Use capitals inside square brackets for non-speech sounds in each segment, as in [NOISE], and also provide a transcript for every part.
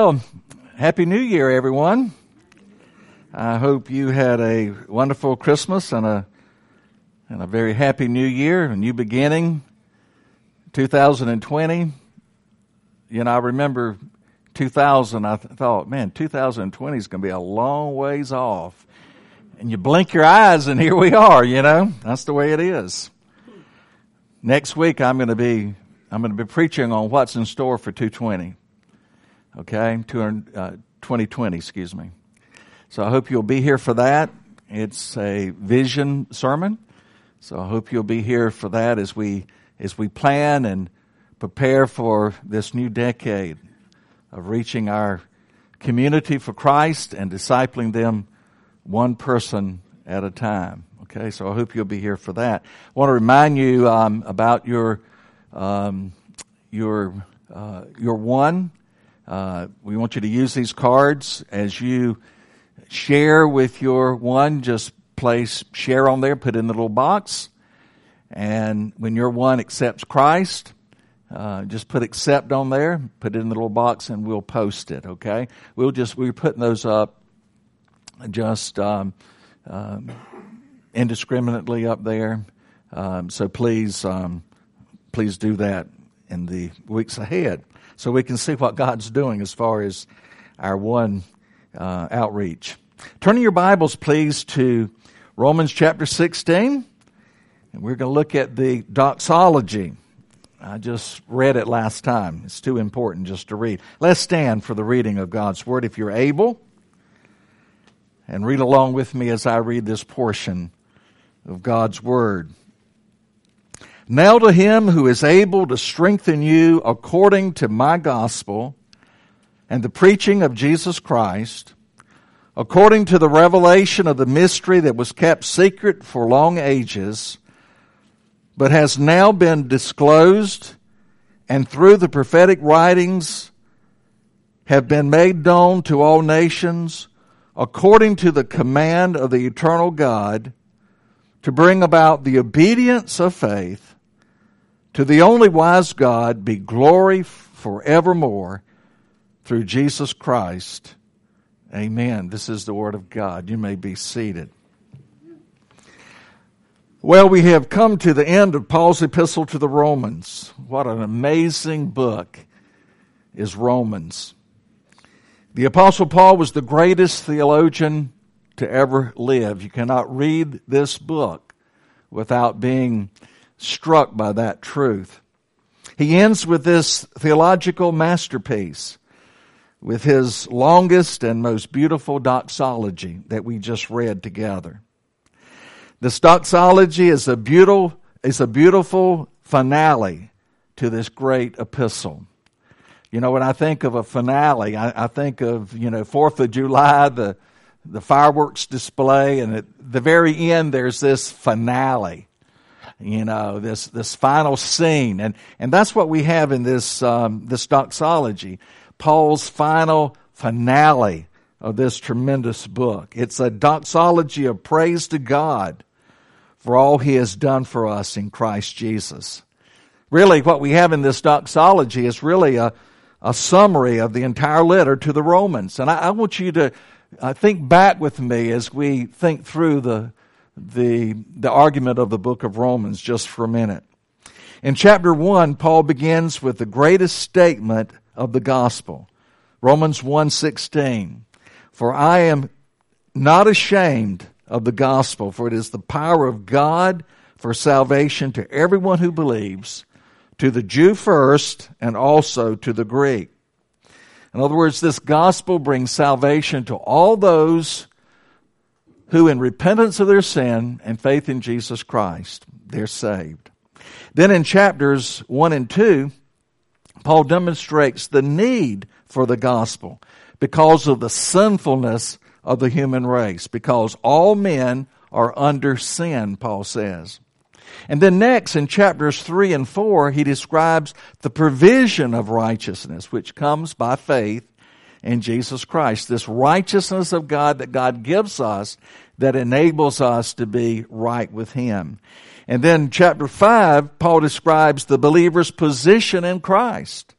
Well, Happy New Year, everyone. I hope you had a wonderful Christmas and a, and a very happy New Year, a new beginning, 2020. You know, I remember 2000, I th- thought, man, 2020 is going to be a long ways off. And you blink your eyes and here we are, you know? That's the way it is. Next week I'm going to be I'm going to be preaching on what's in store for 220. Okay, 2020, uh, excuse me. So I hope you'll be here for that. It's a vision sermon. So I hope you'll be here for that as we as we plan and prepare for this new decade of reaching our community for Christ and discipling them one person at a time. Okay, so I hope you'll be here for that. I want to remind you um, about your um, your uh, your one. Uh, we want you to use these cards as you share with your one. Just place share on there, put in the little box, and when your one accepts Christ, uh, just put accept on there, put it in the little box, and we'll post it. Okay, we'll just we're putting those up just um, um, indiscriminately up there. Um, so please, um, please do that in the weeks ahead so we can see what God's doing as far as our one uh, outreach. Turning your Bibles, please, to Romans chapter 16. And we're going to look at the doxology. I just read it last time. It's too important just to read. Let's stand for the reading of God's Word if you're able. And read along with me as I read this portion of God's Word. Now to him who is able to strengthen you according to my gospel and the preaching of Jesus Christ, according to the revelation of the mystery that was kept secret for long ages, but has now been disclosed and through the prophetic writings have been made known to all nations according to the command of the eternal God to bring about the obedience of faith to the only wise God be glory forevermore through Jesus Christ. Amen. This is the Word of God. You may be seated. Well, we have come to the end of Paul's epistle to the Romans. What an amazing book is Romans. The Apostle Paul was the greatest theologian to ever live. You cannot read this book without being struck by that truth. He ends with this theological masterpiece with his longest and most beautiful doxology that we just read together. This doxology is a beautiful, is a beautiful finale to this great epistle. You know, when I think of a finale, I, I think of, you know, 4th of July, the, the fireworks display, and at the very end, there's this finale you know, this, this final scene. And, and that's what we have in this, um, this doxology. Paul's final finale of this tremendous book. It's a doxology of praise to God for all he has done for us in Christ Jesus. Really, what we have in this doxology is really a, a summary of the entire letter to the Romans. And I, I want you to uh, think back with me as we think through the, the, the argument of the book of Romans just for a minute. In chapter 1, Paul begins with the greatest statement of the gospel. Romans 1:16. For I am not ashamed of the gospel, for it is the power of God for salvation to everyone who believes, to the Jew first and also to the Greek. In other words, this gospel brings salvation to all those who in repentance of their sin and faith in Jesus Christ, they're saved. Then in chapters 1 and 2, Paul demonstrates the need for the gospel because of the sinfulness of the human race, because all men are under sin, Paul says. And then next in chapters 3 and 4, he describes the provision of righteousness, which comes by faith in Jesus Christ. This righteousness of God that God gives us that enables us to be right with Him. And then chapter 5, Paul describes the believer's position in Christ.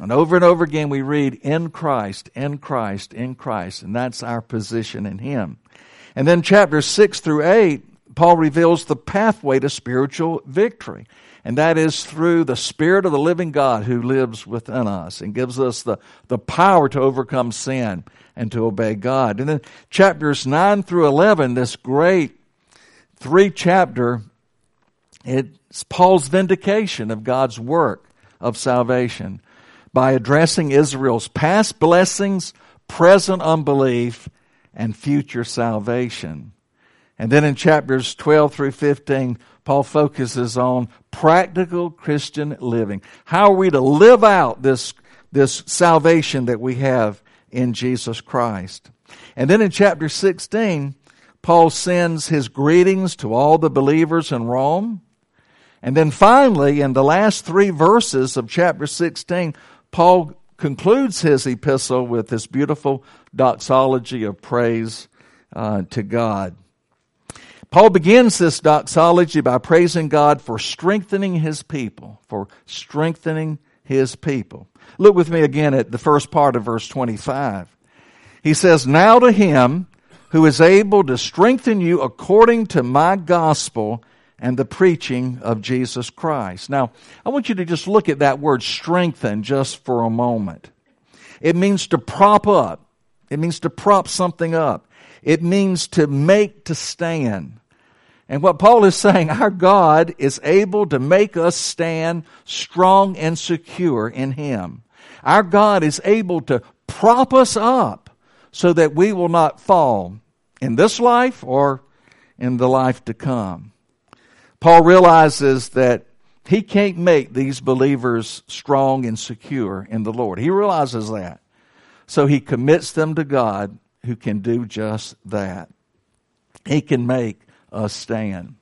And over and over again we read, in Christ, in Christ, in Christ, and that's our position in Him. And then chapter 6 through 8, Paul reveals the pathway to spiritual victory. And that is through the Spirit of the living God who lives within us and gives us the, the power to overcome sin and to obey God. And then chapters 9 through 11, this great three chapter, it's Paul's vindication of God's work of salvation by addressing Israel's past blessings, present unbelief, and future salvation. And then in chapters 12 through 15, Paul focuses on practical Christian living. How are we to live out this, this salvation that we have in Jesus Christ? And then in chapter 16, Paul sends his greetings to all the believers in Rome. And then finally, in the last three verses of chapter 16, Paul concludes his epistle with this beautiful doxology of praise uh, to God. Paul begins this doxology by praising God for strengthening his people, for strengthening his people. Look with me again at the first part of verse 25. He says, Now to him who is able to strengthen you according to my gospel and the preaching of Jesus Christ. Now, I want you to just look at that word strengthen just for a moment. It means to prop up. It means to prop something up. It means to make to stand. And what Paul is saying, our God is able to make us stand strong and secure in Him. Our God is able to prop us up so that we will not fall in this life or in the life to come. Paul realizes that he can't make these believers strong and secure in the Lord. He realizes that. So he commits them to God who can do just that. He can make us stand.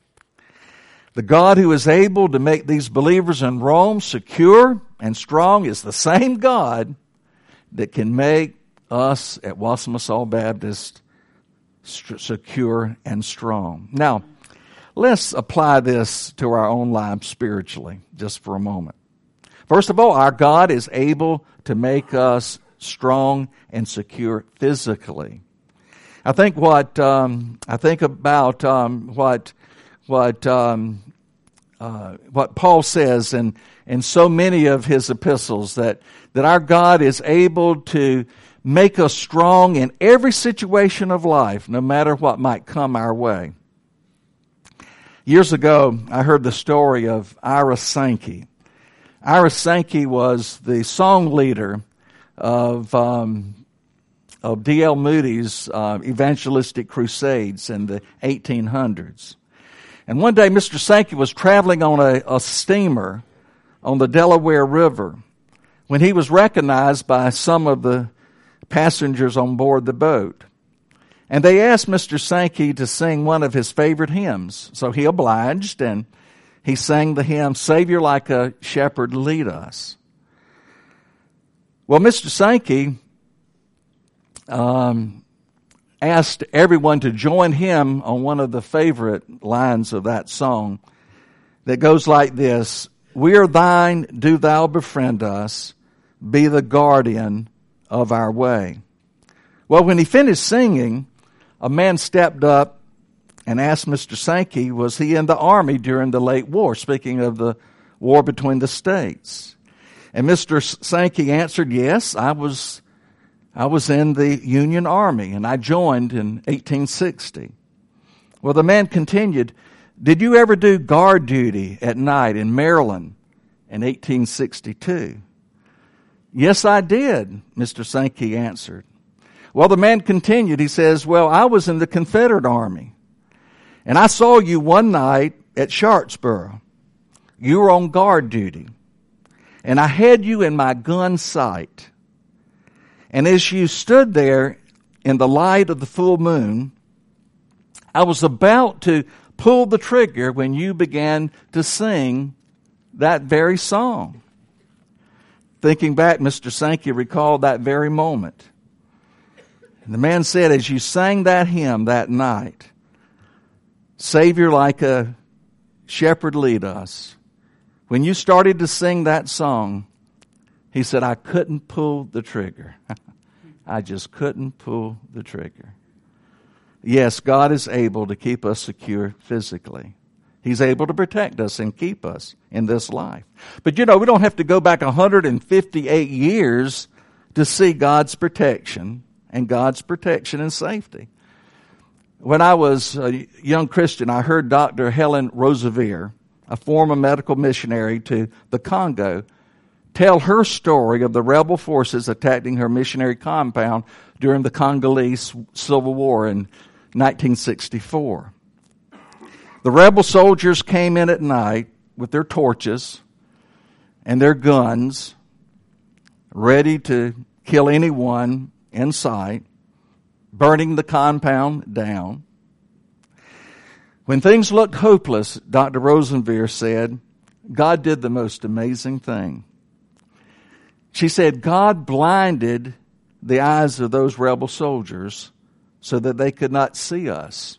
The God who is able to make these believers in Rome secure and strong is the same God that can make us at Wassamassaw Baptist secure and strong. Now, Let's apply this to our own lives spiritually just for a moment. First of all, our God is able to make us strong and secure physically. I think what um, I think about um, what what um, uh, what Paul says in in so many of his epistles that that our God is able to make us strong in every situation of life, no matter what might come our way. Years ago, I heard the story of Ira Sankey. Ira Sankey was the song leader of, um, of D.L. Moody's uh, evangelistic crusades in the 1800s. And one day, Mr. Sankey was traveling on a, a steamer on the Delaware River when he was recognized by some of the passengers on board the boat. And they asked Mr. Sankey to sing one of his favorite hymns. So he obliged and he sang the hymn, Savior like a shepherd lead us. Well, Mr. Sankey um, asked everyone to join him on one of the favorite lines of that song that goes like this We are thine, do thou befriend us, be the guardian of our way. Well, when he finished singing, a man stepped up and asked Mr. Sankey, was he in the army during the late war? Speaking of the war between the states. And Mr. Sankey answered, yes, I was, I was in the Union Army and I joined in 1860. Well, the man continued, did you ever do guard duty at night in Maryland in 1862? Yes, I did, Mr. Sankey answered. Well, the man continued. He says, Well, I was in the Confederate Army, and I saw you one night at Sharpsburg. You were on guard duty, and I had you in my gun sight. And as you stood there in the light of the full moon, I was about to pull the trigger when you began to sing that very song. Thinking back, Mr. Sankey recalled that very moment. And the man said, as you sang that hymn that night, Savior, like a shepherd lead us, when you started to sing that song, He said, I couldn't pull the trigger. [LAUGHS] I just couldn't pull the trigger. Yes, God is able to keep us secure physically. He's able to protect us and keep us in this life. But you know, we don't have to go back 158 years to see God's protection and God's protection and safety. When I was a young Christian, I heard Dr. Helen Roseveare, a former medical missionary to the Congo, tell her story of the rebel forces attacking her missionary compound during the Congolese Civil War in 1964. The rebel soldiers came in at night with their torches and their guns, ready to kill anyone in sight, burning the compound down. When things looked hopeless, Dr. Roseveare said, God did the most amazing thing. She said, God blinded the eyes of those rebel soldiers so that they could not see us.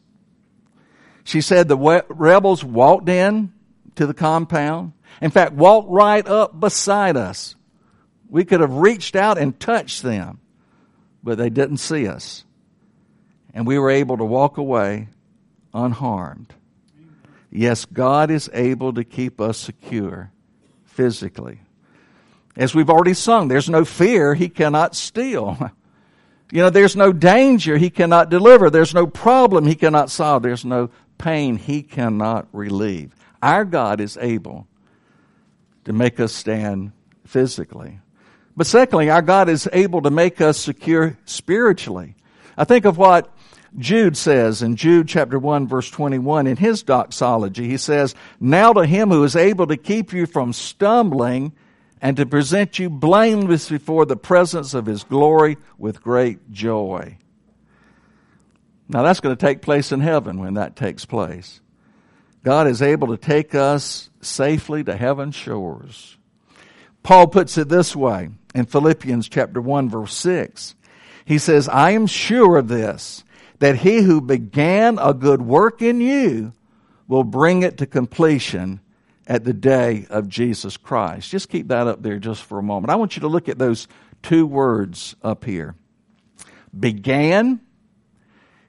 She said the rebels walked in to the compound. In fact, walked right up beside us. We could have reached out and touched them, but they didn't see us. And we were able to walk away unharmed. Yes, God is able to keep us secure physically. As we've already sung, there's no fear he cannot steal. [LAUGHS] You know, there's no danger he cannot deliver. There's no problem he cannot solve. There's no pain he cannot relieve. Our God is able to make us stand physically. But secondly, our God is able to make us secure spiritually. I think of what Jude says in Jude chapter 1 verse 21 in his doxology. He says, Now to him who is able to keep you from stumbling and to present you blameless before the presence of his glory with great joy. Now that's going to take place in heaven when that takes place. God is able to take us safely to heaven's shores. Paul puts it this way in Philippians chapter 1 verse 6. He says, I am sure of this, that he who began a good work in you will bring it to completion at the day of Jesus Christ. Just keep that up there just for a moment. I want you to look at those two words up here. Began,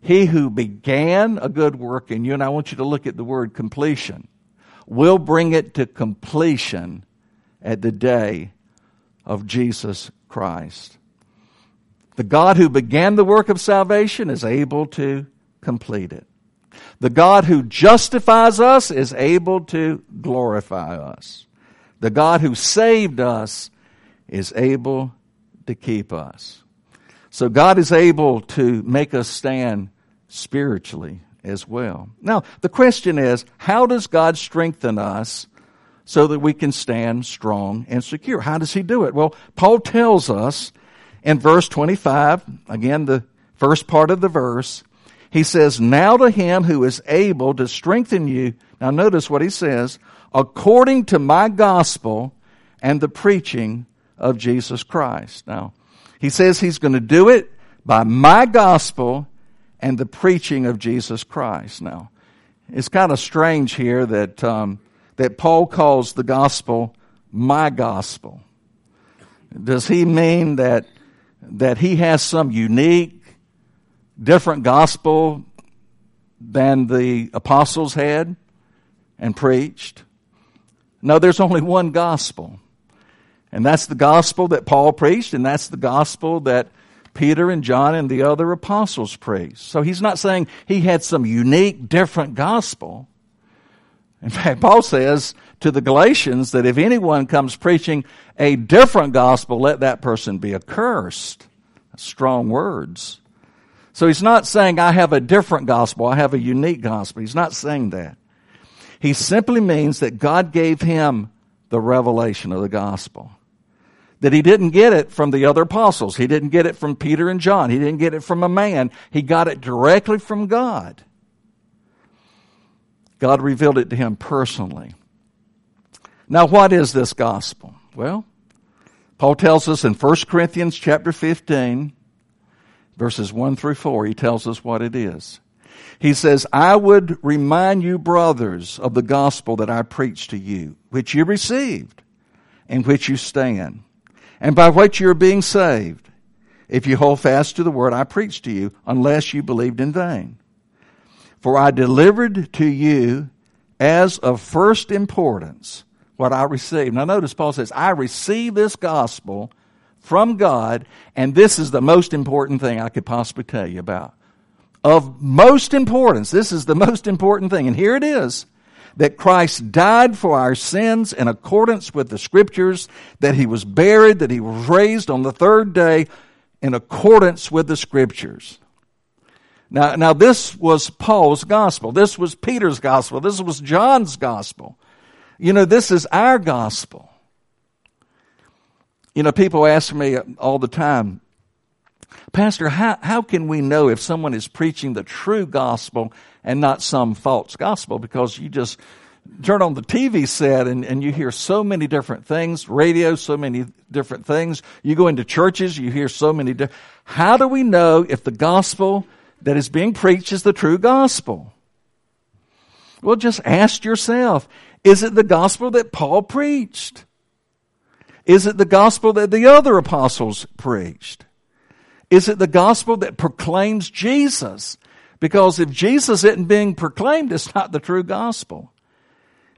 he who began a good work in you, and I want you to look at the word completion, will bring it to completion at the day of Jesus Christ. The God who began the work of salvation is able to complete it. The God who justifies us is able to glorify us. The God who saved us is able to keep us. So God is able to make us stand spiritually as well. Now, the question is, how does God strengthen us so that we can stand strong and secure? How does He do it? Well, Paul tells us in verse 25, again, the first part of the verse, he says, Now to him who is able to strengthen you. Now notice what he says, according to my gospel and the preaching of Jesus Christ. Now, he says he's going to do it by my gospel and the preaching of Jesus Christ. Now, it's kind of strange here that, um, that Paul calls the gospel my gospel. Does he mean that, that he has some unique different gospel than the apostles had and preached. No, there's only one gospel. And that's the gospel that Paul preached, and that's the gospel that Peter and John and the other apostles preached. So he's not saying he had some unique, different gospel. In fact, Paul says to the Galatians that if anyone comes preaching a different gospel, let that person be accursed. Strong words. So he's not saying, I have a different gospel, I have a unique gospel. He's not saying that. He simply means that God gave him the revelation of the gospel. That he didn't get it from the other apostles. He didn't get it from Peter and John. He didn't get it from a man. He got it directly from God. God revealed it to him personally. Now, what is this gospel? Well, Paul tells us in 1 Corinthians chapter 15, verses 1 through 4, he tells us what it is. He says, I would remind you, brothers, of the gospel that I preached to you, which you received, in which you stand, and by which you are being saved, if you hold fast to the word I preached to you, unless you believed in vain. For I delivered to you as of first importance what I received. Now notice Paul says, I received this gospel from God, and this is the most important thing I could possibly tell you about. Of most importance, this is the most important thing, and here it is that Christ died for our sins in accordance with the scriptures, that he was buried, that he was raised on the third day in accordance with the scriptures. Now, now this was Paul's gospel. This was Peter's gospel. This was John's gospel. You know, this is our gospel. You know, people ask me all the time, Pastor, how, how can we know if someone is preaching the true gospel and not some false gospel? Because you just turn on the TV set and, and you hear so many different things, radio, so many different things. You go into churches, you hear so many. Di- how do we know if the gospel that is being preached is the true gospel? Well, just ask yourself, is it the gospel that Paul preached? Is it the gospel that the other apostles preached? Is it the gospel that proclaims Jesus? Because if Jesus isn't being proclaimed, it's not the true gospel.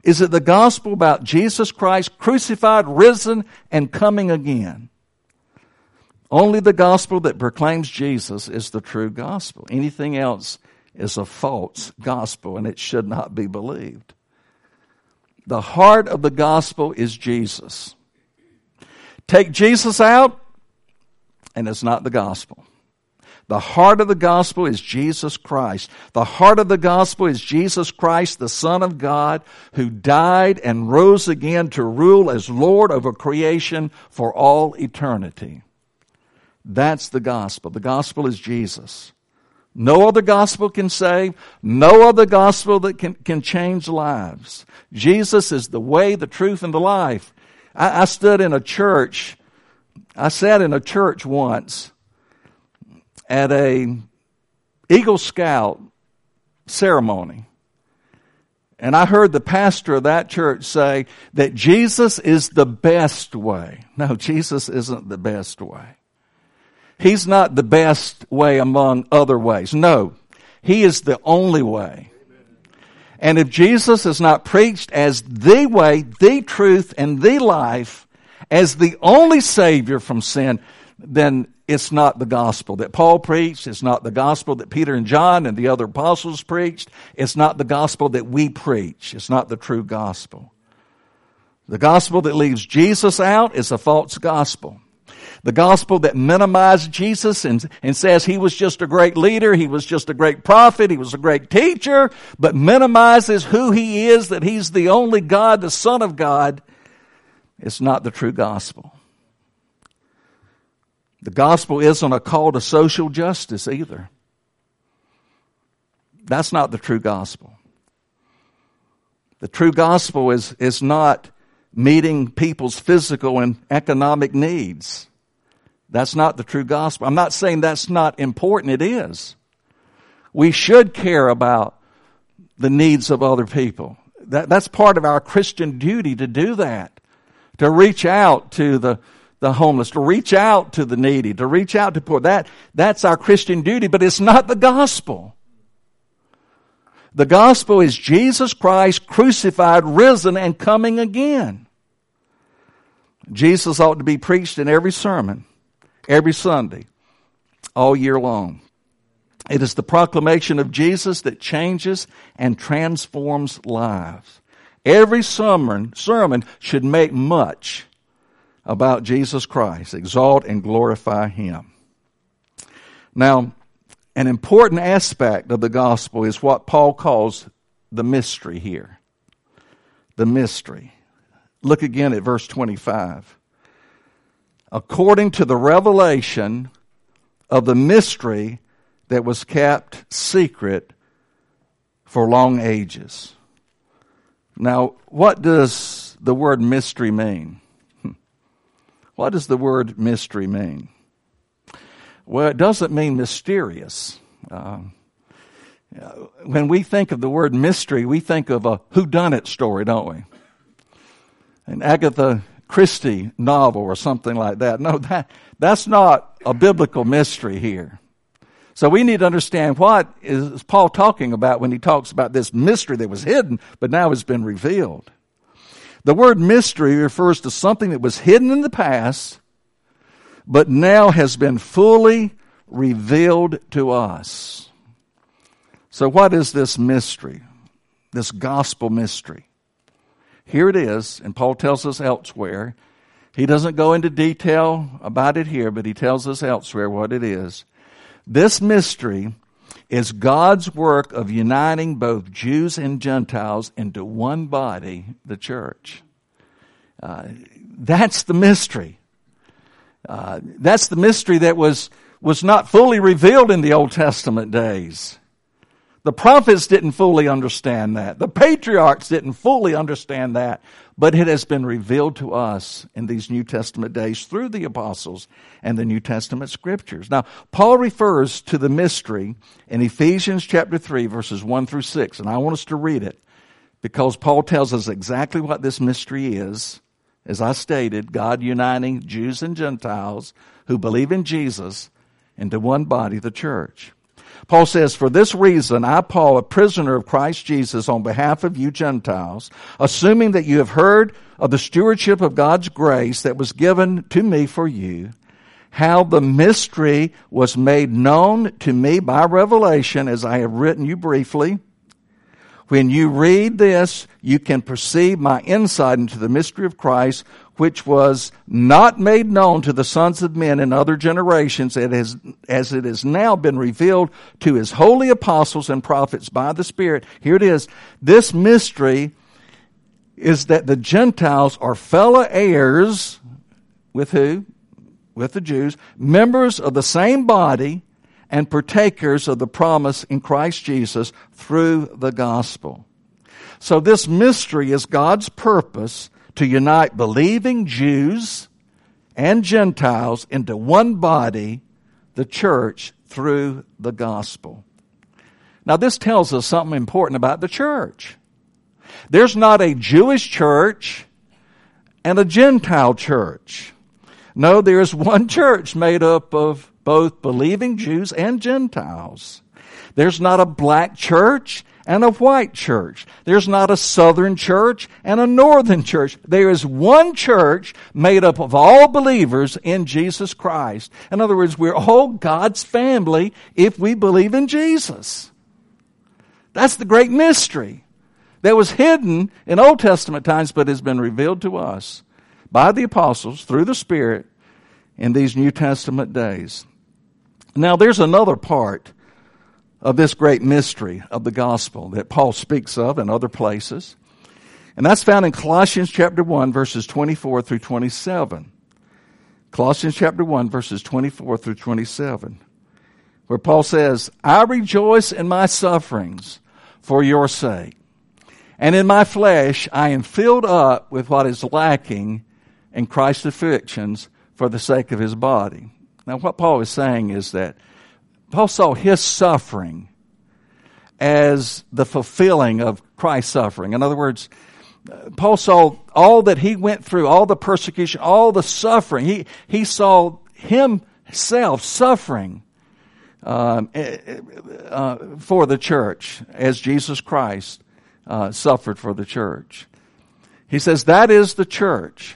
Is it the gospel about Jesus Christ crucified, risen, and coming again? Only the gospel that proclaims Jesus is the true gospel. Anything else is a false gospel and it should not be believed. The heart of the gospel is Jesus. Take Jesus out, and it's not the gospel. The heart of the gospel is Jesus Christ. The heart of the gospel is Jesus Christ, the Son of God, who died and rose again to rule as Lord over creation for all eternity. That's the gospel. The gospel is Jesus. No other gospel can save. No other gospel that can, can change lives. Jesus is the way, the truth, and the life. I, I stood in a church. I sat in a church once at a Eagle Scout ceremony. And I heard the pastor of that church say that Jesus is the best way. No, Jesus isn't the best way. He's not the best way among other ways. No, He is the only way. And if Jesus is not preached as the way, the truth, and the life, as the only Savior from sin, then it's not the gospel that Paul preached. It's not the gospel that Peter and John and the other apostles preached. It's not the gospel that we preach. It's not the true gospel. The gospel that leaves Jesus out is a false gospel. The gospel that minimizes Jesus and, and says he was just a great leader, he was just a great prophet, he was a great teacher, but minimizes who he is, that he's the only God, the Son of God, it's not the true gospel. The gospel isn't a call to social justice either. That's not the true gospel. The true gospel is, is not meeting people's physical and economic needs. That's not the true gospel. I'm not saying that's not important. It is. We should care about the needs of other people. That, that's part of our Christian duty to do that. To reach out to the, the homeless, to reach out to the needy, to reach out to poor. That, that's our Christian duty, but it's not the gospel. The gospel is Jesus Christ crucified, risen, and coming again. Jesus ought to be preached in every sermon every Sunday, all year long. It is the proclamation of Jesus that changes and transforms lives. Every sermon, sermon should make much about Jesus Christ, exalt and glorify Him. Now, an important aspect of the gospel is what Paul calls the mystery here. The mystery. Look again at verse 25 according to the revelation of the mystery that was kept secret for long ages. Now, what does the word mystery mean? [LAUGHS] What does the word mystery mean? Well, it doesn't mean mysterious. Uh, when we think of the word mystery, we think of a whodunit story, don't we? And Agatha Christie novel or something like that. No, that, that's not a biblical mystery here. So we need to understand what is Paul talking about when he talks about this mystery that was hidden, but now has been revealed. The word mystery refers to something that was hidden in the past, but now has been fully revealed to us. So what is this mystery? This gospel mystery. Here it is, and Paul tells us elsewhere. He doesn't go into detail about it here, but he tells us elsewhere what it is. This mystery is God's work of uniting both Jews and Gentiles into one body, the church. Uh, that's the mystery. Uh, that's the mystery that was, was not fully revealed in the Old Testament days. The prophets didn't fully understand that. The patriarchs didn't fully understand that. But it has been revealed to us in these New Testament days through the apostles and the New Testament scriptures. Now, Paul refers to the mystery in Ephesians chapter 3 verses 1 through 6. And I want us to read it because Paul tells us exactly what this mystery is. As I stated, God uniting Jews and Gentiles who believe in Jesus into one body, the church. Paul says, For this reason, I, Paul, a prisoner of Christ Jesus, on behalf of you Gentiles, assuming that you have heard of the stewardship of God's grace that was given to me for you, how the mystery was made known to me by revelation, as I have written you briefly. When you read this, you can perceive my insight into the mystery of Christ, which was not made known to the sons of men in other generations, as it has now been revealed to his holy apostles and prophets by the Spirit. Here it is. This mystery is that the Gentiles are fellow heirs with who? With the Jews, members of the same body, and partakers of the promise in Christ Jesus through the gospel. So this mystery is God's purpose to unite believing Jews and Gentiles into one body, the church, through the gospel. Now, this tells us something important about the church. There's not a Jewish church and a Gentile church. No, there is one [LAUGHS] church made up of both believing Jews and Gentiles. There's not a black church and a white church. There's not a southern church and a northern church. There is one church made up of all believers in Jesus Christ. In other words, we're all God's family if we believe in Jesus. That's the great mystery that was hidden in Old Testament times but has been revealed to us by the apostles through the Spirit in these New Testament days. Now, there's another part of this great mystery of the gospel that Paul speaks of in other places. And that's found in Colossians chapter 1 verses 24 through 27. Colossians chapter 1 verses 24 through 27. Where Paul says, I rejoice in my sufferings for your sake. And in my flesh I am filled up with what is lacking in Christ's afflictions for the sake of his body. Now what Paul is saying is that Paul saw his suffering as the fulfilling of Christ's suffering. In other words, Paul saw all that he went through, all the persecution, all the suffering. He, he saw himself suffering um, eh, eh, uh, for the church as Jesus Christ uh, suffered for the church. He says, That is the church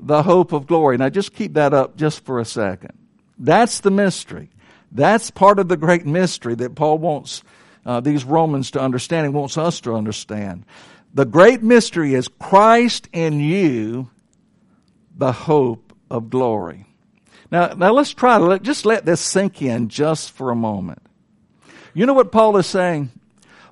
the hope of glory. Now just keep that up just for a second. That's the mystery. That's part of the great mystery that Paul wants uh, these Romans to understand and wants us to understand. The great mystery is Christ in you, the hope of glory. Now, now let's try to let, just let this sink in just for a moment. You know what Paul is saying?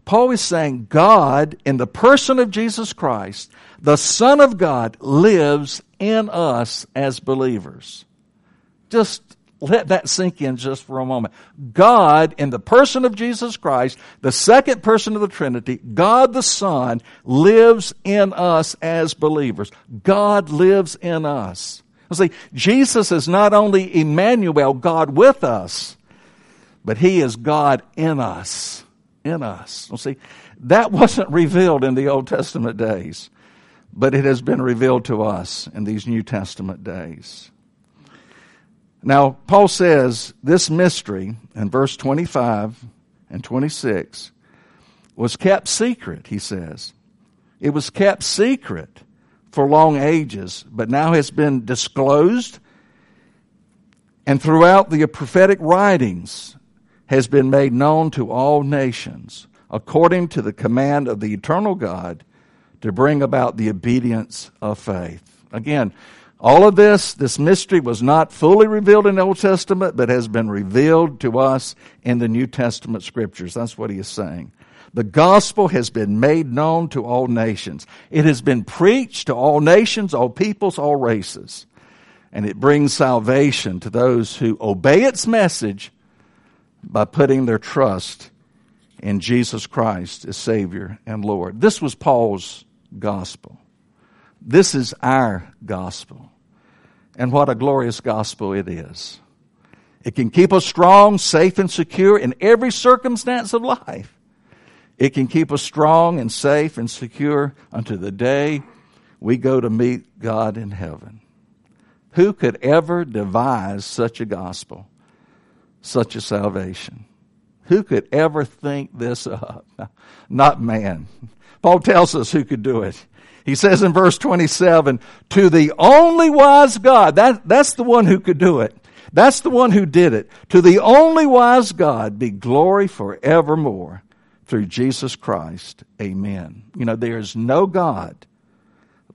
Paul is saying God, in the person of Jesus Christ, the Son of God, lives in us as believers. Just let that sink in just for a moment. God, in the person of Jesus Christ, the second person of the Trinity, God the Son, lives in us as believers. God lives in us. See, Jesus is not only Emmanuel, God with us, but He is God in us. In us. see, that [LAUGHS] wasn't revealed in the Old Testament days, but it has been revealed to us in these New Testament days. Now, Paul says this mystery in verse 25 and 26 was kept secret, he says. It was kept secret for long ages, but now has been disclosed and throughout the prophetic writings has been made known to all nations according to the command of the eternal God to bring about the obedience of faith. Again, all of this, this mystery was not fully revealed in the Old Testament, but has been revealed to us in the New Testament scriptures. That's what he is saying. The gospel has been made known to all nations. It has been preached to all nations, all peoples, all races. And it brings salvation to those who obey its message by putting their trust in Jesus Christ as Savior and Lord. This was Paul's gospel. This is our gospel. And what a glorious gospel it is. It can keep us strong, safe, and secure in every circumstance of life. It can keep us strong and safe and secure unto the day we go to meet God in heaven. Who could ever devise such a gospel, such a salvation? Who could ever think this up? [LAUGHS] Not man. Paul tells us who could do it. He says in verse 27, to the only wise God, that, that's the one who could do it. That's the one who did it. To the only wise God be glory forevermore through Jesus Christ. Amen. You know, there is no God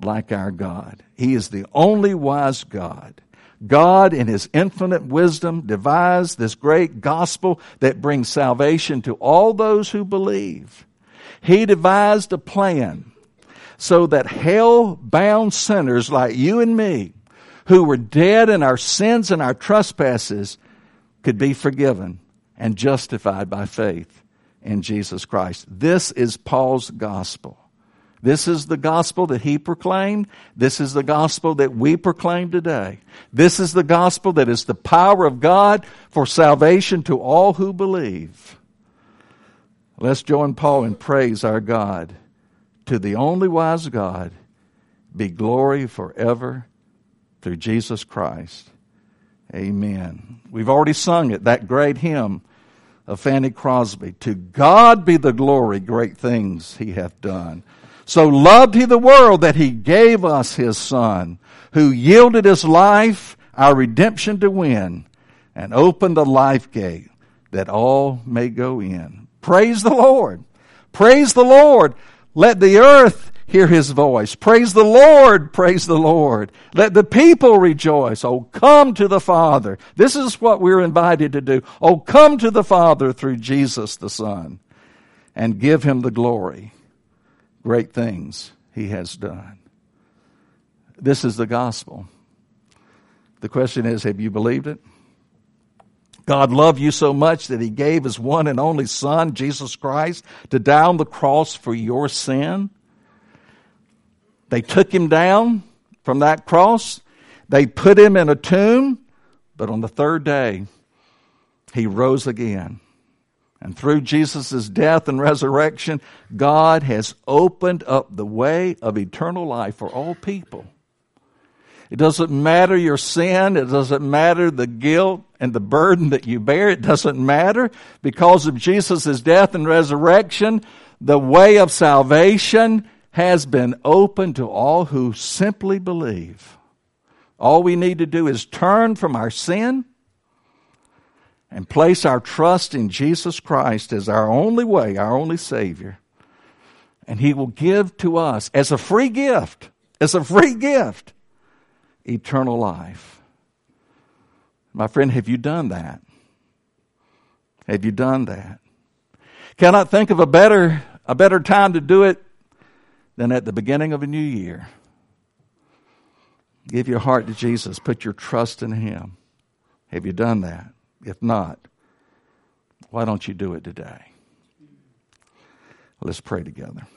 like our God. He is the only wise God. God, in His infinite wisdom, devised this great gospel that brings salvation to all those who believe. He devised a plan so that hell bound sinners like you and me, who were dead in our sins and our trespasses, could be forgiven and justified by faith in Jesus Christ. This is Paul's gospel. This is the gospel that he proclaimed. This is the gospel that we proclaim today. This is the gospel that is the power of God for salvation to all who believe. Let's join Paul in praise our God to the only wise God be glory forever through Jesus Christ. Amen. We've already sung it, that great hymn of Fanny Crosby. To God be the glory, great things he hath done. So loved he the world that he gave us his son, who yielded his life, our redemption to win, and opened the life gate that all may go in. Praise the Lord. Praise the Lord. Let the earth hear his voice. Praise the Lord, praise the Lord. Let the people rejoice. Oh, come to the Father. This is what we're invited to do. Oh, come to the Father through Jesus the Son and give him the glory. Great things he has done. This is the gospel. The question is, have you believed it? God loved you so much that he gave his one and only son, Jesus Christ, to die on the cross for your sin. They took him down from that cross. They put him in a tomb, but on the third day, he rose again. And through Jesus' death and resurrection, God has opened up the way of eternal life for all people. It doesn't matter your sin. It doesn't matter the guilt and the burden that you bear. It doesn't matter. Because of Jesus' death and resurrection, the way of salvation has been open to all who simply believe. All we need to do is turn from our sin and place our trust in Jesus Christ as our only way, our only Savior. And He will give to us as a free gift, as a free gift, eternal life. My friend, have you done that? Have you done that? Cannot think of a better, a better time to do it than at the beginning of a new year. Give your heart to Jesus. Put your trust in Him. Have you done that? If not, why don't you do it today? Let's pray together.